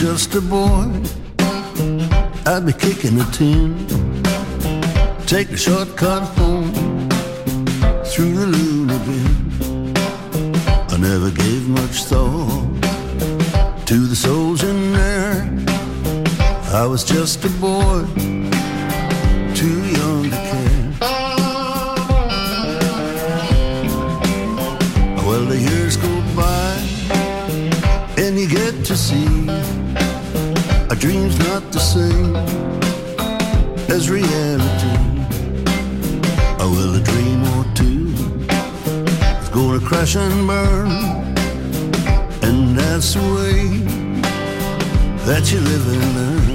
Just a boy, I'd be kicking a tin, take a shortcut home through the loony bin. I never gave much thought to the souls in there. I was just a boy, too young as reality. Oh, well, a dream or two is gonna crash and burn, and that's the way that you live and learn.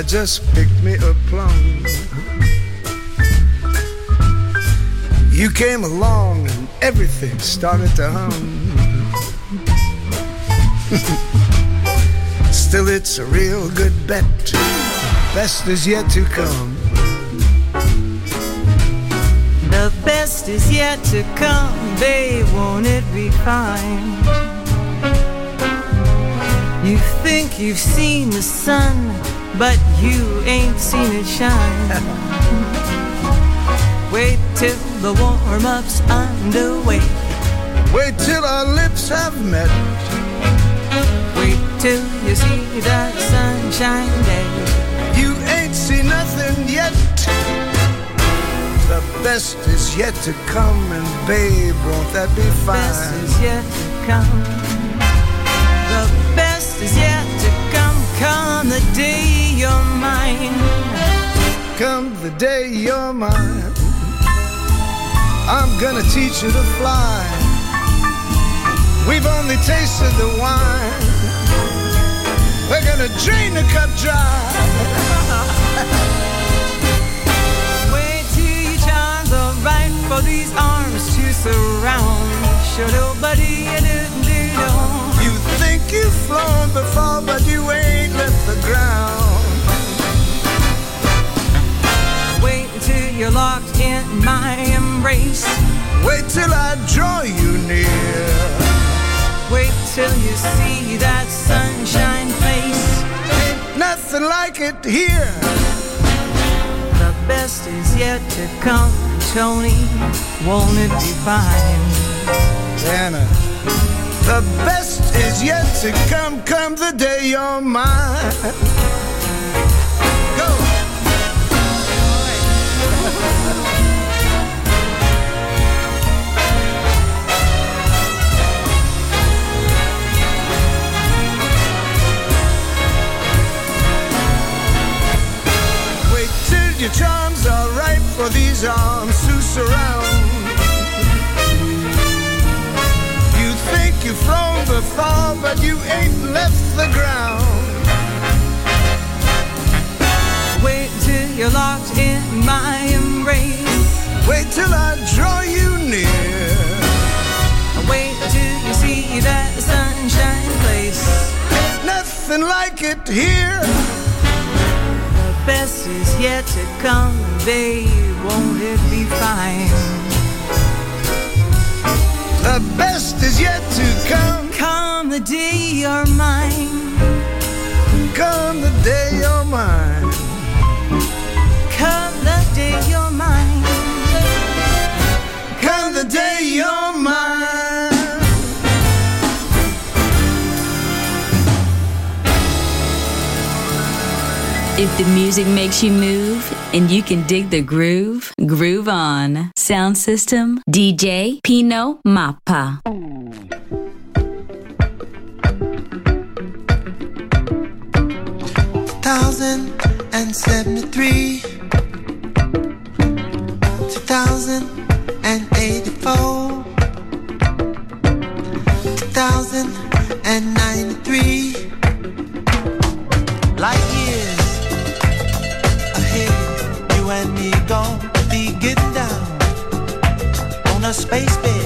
I just picked me a plum. You came along and everything started to hum. Still, it's a real good bet. Best is yet to come. The best is yet to come, babe, won't it be fine? You think you've seen the sun, but you ain't seen it shine. Wait till the warm-up's underway. Wait till our lips have met. Wait till you see that sunshine day. You ain't seen nothing yet. The best is yet to come, and babe, won't that be fine? The Best is yet to come. The best is yet to come. Come the day you're mine. Come the day you're mine. I'm gonna teach you to fly. We've only tasted the wine. We're gonna drain the cup dry. Wait till your charms are right for these arms to surround. Sure, nobody You think you've flown before, but you ain't left the ground. My embrace. Wait till I draw you near. Wait till you see that sunshine face. Ain't nothing like it here. The best is yet to come, Tony. Won't it be fine? Anna, the best is yet to come. Come the day you're mine. Your charms are right for these arms to surround. You think you've flown before, but you ain't left the ground. Wait till you're locked in my embrace. Wait till I draw you near. Wait till you see that sunshine place. Nothing like it here. The best is yet to come, babe. Won't it be fine? The best is yet to come. Come the day you're mine. Come the day you're mine. Come the day you're mine. Come the day you're mine. If the music makes you move and you can dig the groove, groove on. Sound system, DJ Pino Mappa. thousand and seventy-three, two thousand and eighty-four, two thousand and ninety-three. Light years and me gon' be getting down on a space bed.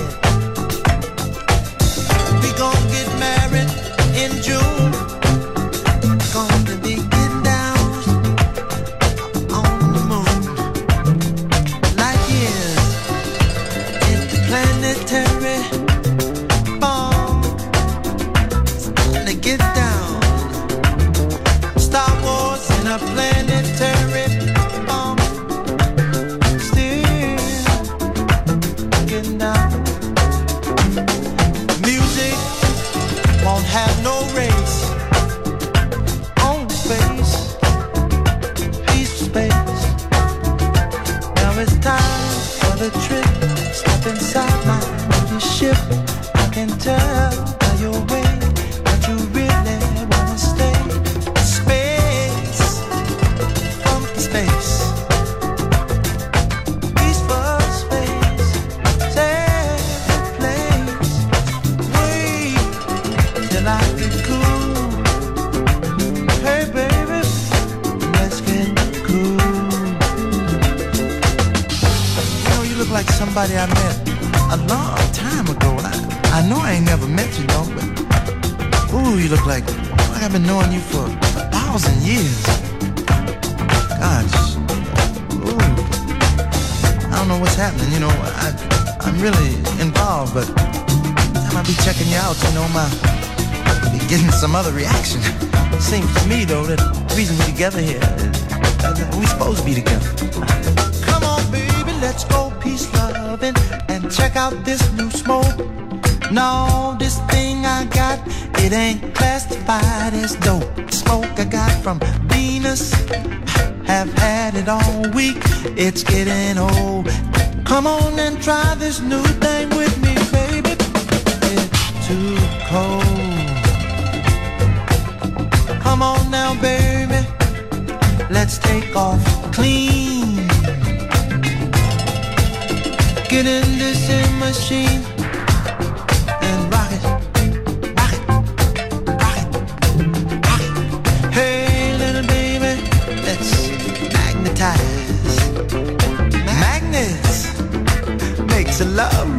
Met you, though, but ooh, you look like like I've been knowing you for a thousand years. Gosh, ooh, I don't know what's happening. You know, I I'm really involved, but time I be checking you out, you know, my be getting some other reaction. Seems to me though that the reason we're together here is that we supposed to be together. Come on, baby, let's go peace loving and check out this new smoke. No, this thing I got, it ain't classified as dope. Smoke I got from Venus, have had it all week. It's getting old. Come on and try this new thing with me, baby. It's too cold. Come on now, baby. Let's take off clean. Get in this in machine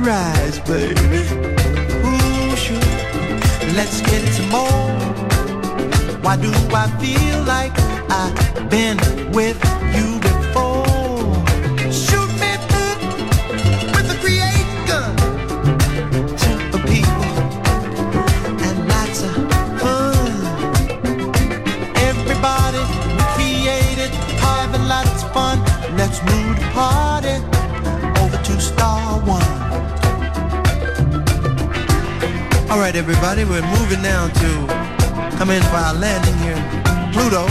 rise, baby. Ooh, sure. Let's get some more. Why do I feel like I've been with you before? Shoot me with a create gun. Super people and lots of fun. Everybody created, having lots of fun. Let's move the All right, everybody, we're moving now to come in for our landing here Pluto.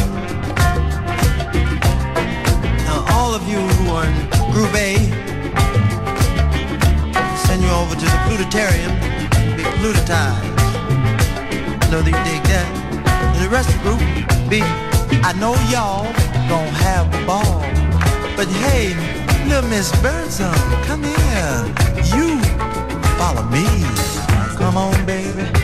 Now, all of you who are in Group A, send you over to the Plutotarium, be plutotized. Know that you dig that. And the rest of the group, be, I know y'all gonna have a ball. But hey, little Miss Birdsong, come here. You follow me. Come on, baby,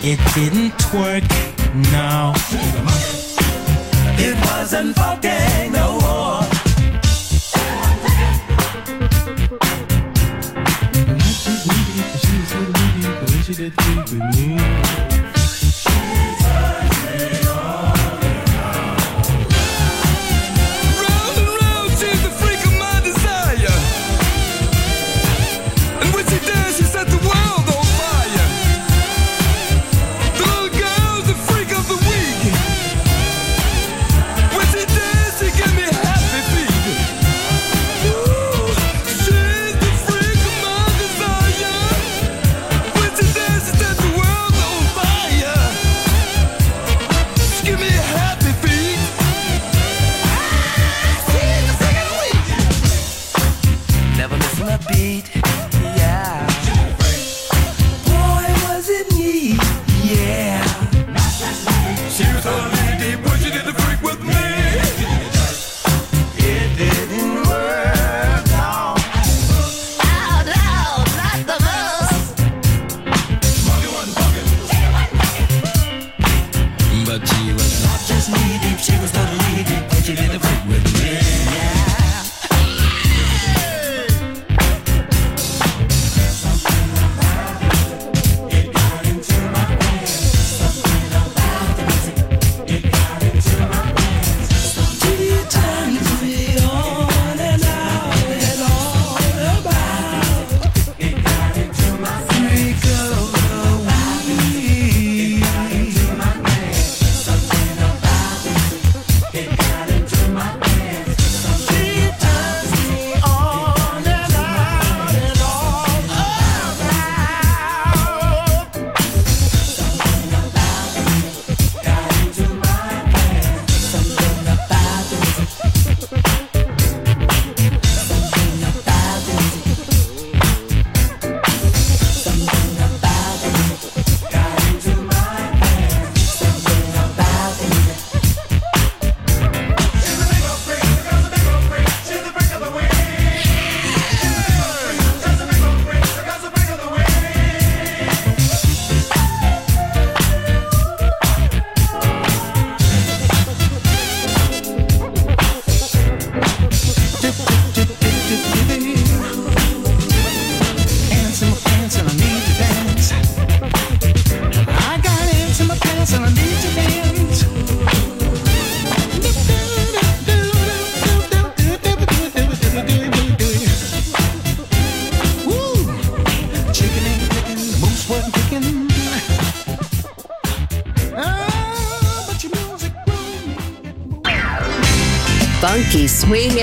It didn't work, no. It wasn't fucking no more. She did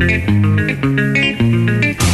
thank you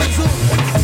to do.